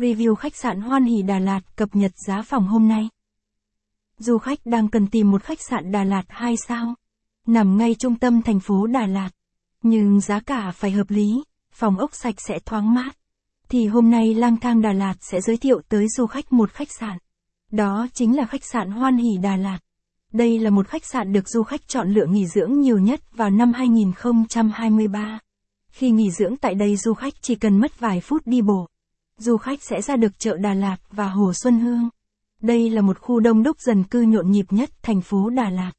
Review khách sạn Hoan Hỷ Đà Lạt cập nhật giá phòng hôm nay. Du khách đang cần tìm một khách sạn Đà Lạt 2 sao. Nằm ngay trung tâm thành phố Đà Lạt. Nhưng giá cả phải hợp lý, phòng ốc sạch sẽ thoáng mát. Thì hôm nay lang thang Đà Lạt sẽ giới thiệu tới du khách một khách sạn. Đó chính là khách sạn Hoan Hỷ Đà Lạt. Đây là một khách sạn được du khách chọn lựa nghỉ dưỡng nhiều nhất vào năm 2023. Khi nghỉ dưỡng tại đây du khách chỉ cần mất vài phút đi bộ. Du khách sẽ ra được chợ Đà Lạt và Hồ Xuân Hương. Đây là một khu đông đúc dần cư nhộn nhịp nhất thành phố Đà Lạt.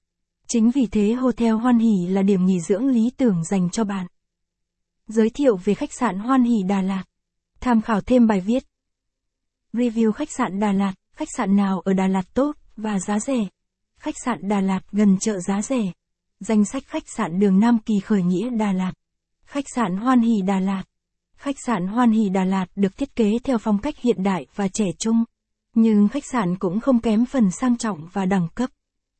Chính vì thế Hotel Hoan Hỷ là điểm nghỉ dưỡng lý tưởng dành cho bạn. Giới thiệu về khách sạn Hoan Hỷ Đà Lạt. Tham khảo thêm bài viết. Review khách sạn Đà Lạt, khách sạn nào ở Đà Lạt tốt và giá rẻ. Khách sạn Đà Lạt gần chợ giá rẻ. Danh sách khách sạn đường Nam Kỳ khởi nghĩa Đà Lạt. Khách sạn Hoan Hỷ Đà Lạt. Khách sạn Hoan Hỷ Đà Lạt được thiết kế theo phong cách hiện đại và trẻ trung. Nhưng khách sạn cũng không kém phần sang trọng và đẳng cấp.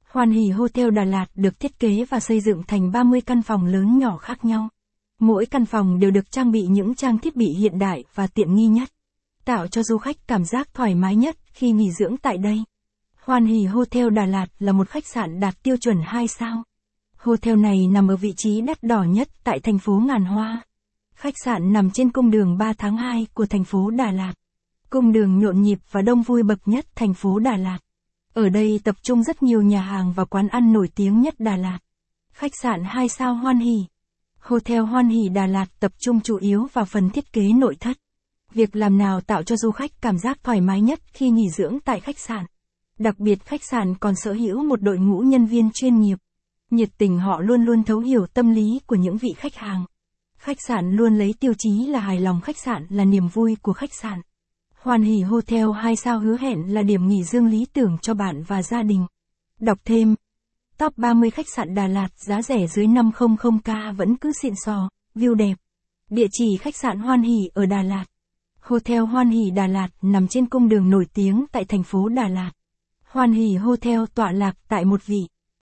Hoan Hỷ Hotel Đà Lạt được thiết kế và xây dựng thành 30 căn phòng lớn nhỏ khác nhau. Mỗi căn phòng đều được trang bị những trang thiết bị hiện đại và tiện nghi nhất, tạo cho du khách cảm giác thoải mái nhất khi nghỉ dưỡng tại đây. Hoan Hỷ Hotel Đà Lạt là một khách sạn đạt tiêu chuẩn 2 sao. Hotel này nằm ở vị trí đắt đỏ nhất tại thành phố Ngàn Hoa. Khách sạn nằm trên cung đường 3 tháng 2 của thành phố Đà Lạt. Cung đường nhộn nhịp và đông vui bậc nhất thành phố Đà Lạt. Ở đây tập trung rất nhiều nhà hàng và quán ăn nổi tiếng nhất Đà Lạt. Khách sạn 2 sao Hoan Hỷ. Hotel Hoan Hỷ Đà Lạt tập trung chủ yếu vào phần thiết kế nội thất. Việc làm nào tạo cho du khách cảm giác thoải mái nhất khi nghỉ dưỡng tại khách sạn. Đặc biệt khách sạn còn sở hữu một đội ngũ nhân viên chuyên nghiệp. Nhiệt tình họ luôn luôn thấu hiểu tâm lý của những vị khách hàng. Khách sạn luôn lấy tiêu chí là hài lòng khách sạn là niềm vui của khách sạn. Hoan hỷ Hotel 2 sao hứa hẹn là điểm nghỉ dưỡng lý tưởng cho bạn và gia đình. Đọc thêm. Top 30 khách sạn Đà Lạt giá rẻ dưới 500k vẫn cứ xịn sò, view đẹp. Địa chỉ khách sạn Hoan Hỷ ở Đà Lạt. Hotel Hoan Hỷ Đà Lạt nằm trên cung đường nổi tiếng tại thành phố Đà Lạt. Hoan Hỷ Hotel tọa lạc tại một vị